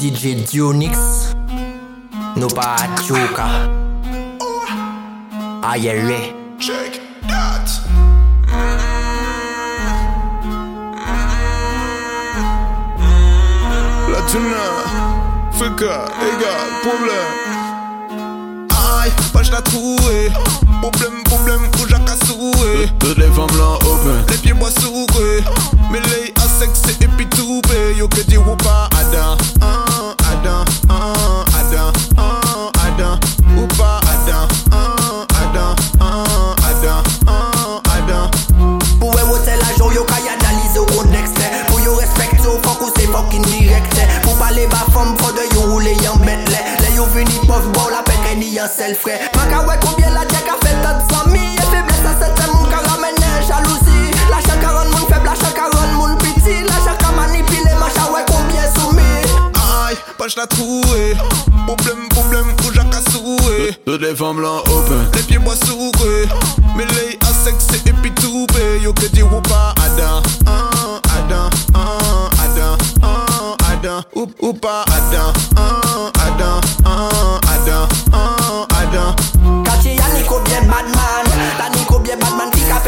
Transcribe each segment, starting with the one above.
DJ Dionix Nou pa choka Ayere Check that. La tuna, Fika, égal, problème. Aïe, pas je la troué. Problème, problème, où j'ai. Toutes les femmes là open. Les pieds bois sougré. Mais les à sexe et puis tout Yo que dire ou pas, sel fre Maka we koubyen la djek a fet tot zami E febles a sete moun ka ramene jalousi La chan ka ron moun feb, la chan ka ron moun piti La chan ka manipile, macha we koubyen soumi Aïe, pas je la troué. Problème, problème, où j'ai qu'à soué. Toutes les femmes là open. Les pieds bois sougré. Mais les à sexe et puis tout Yo que dire ou pas, Adam? Ah, Adam, ah, Adam, ah, Adam. Ou, ou pas, Adam? Ah, Adam,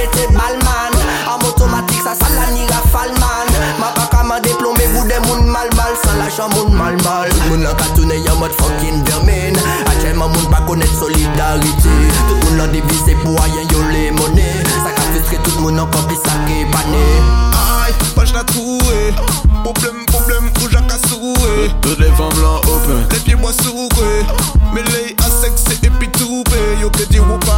pete balman Am otomatik sa sal la ni rafalman Ma pa ka man deplome boude moun mal mal. San la chan moun mal mal. Tout moun lan ka toune yon mod fucking vermin Actuellement moun pa konet solidarite Tout moun lan divise pou ayen yo le money Sa ka frustre tout moun an kompli sa ke pane Aïe, pas je la troué. Problème, problème, où j'ai qu'à soué. Toutes les femmes là open. Les pieds bois sougré. Mais les à sexe et puis tout Yo que dire ou pas,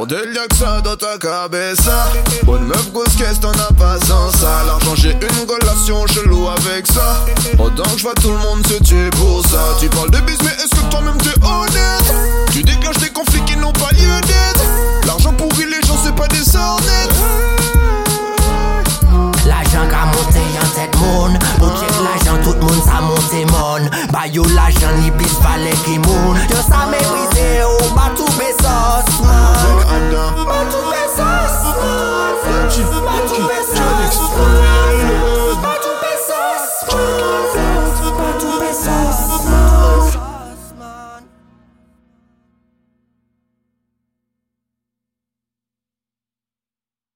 Bordel, y'a que ça dans ta cabeza Bonne meuf, grosse caisse, t'en as pas sans ça L'argent, j'ai une relation chelou avec ça. Pendant que je vois tout le monde se tuer pour ça. Tu parles de bis, mais est-ce que toi-même t'es honnête? Tu déclenches des conflits qui n'ont pas lieu d'être. L'argent pourrit les gens, c'est pas des sornettes. L'ajan ka monte yon tet moun Pou chek l'ajan tout moun sa monte mon. Ba yo l'ajan ni bis vale ki moun Yo sa meprise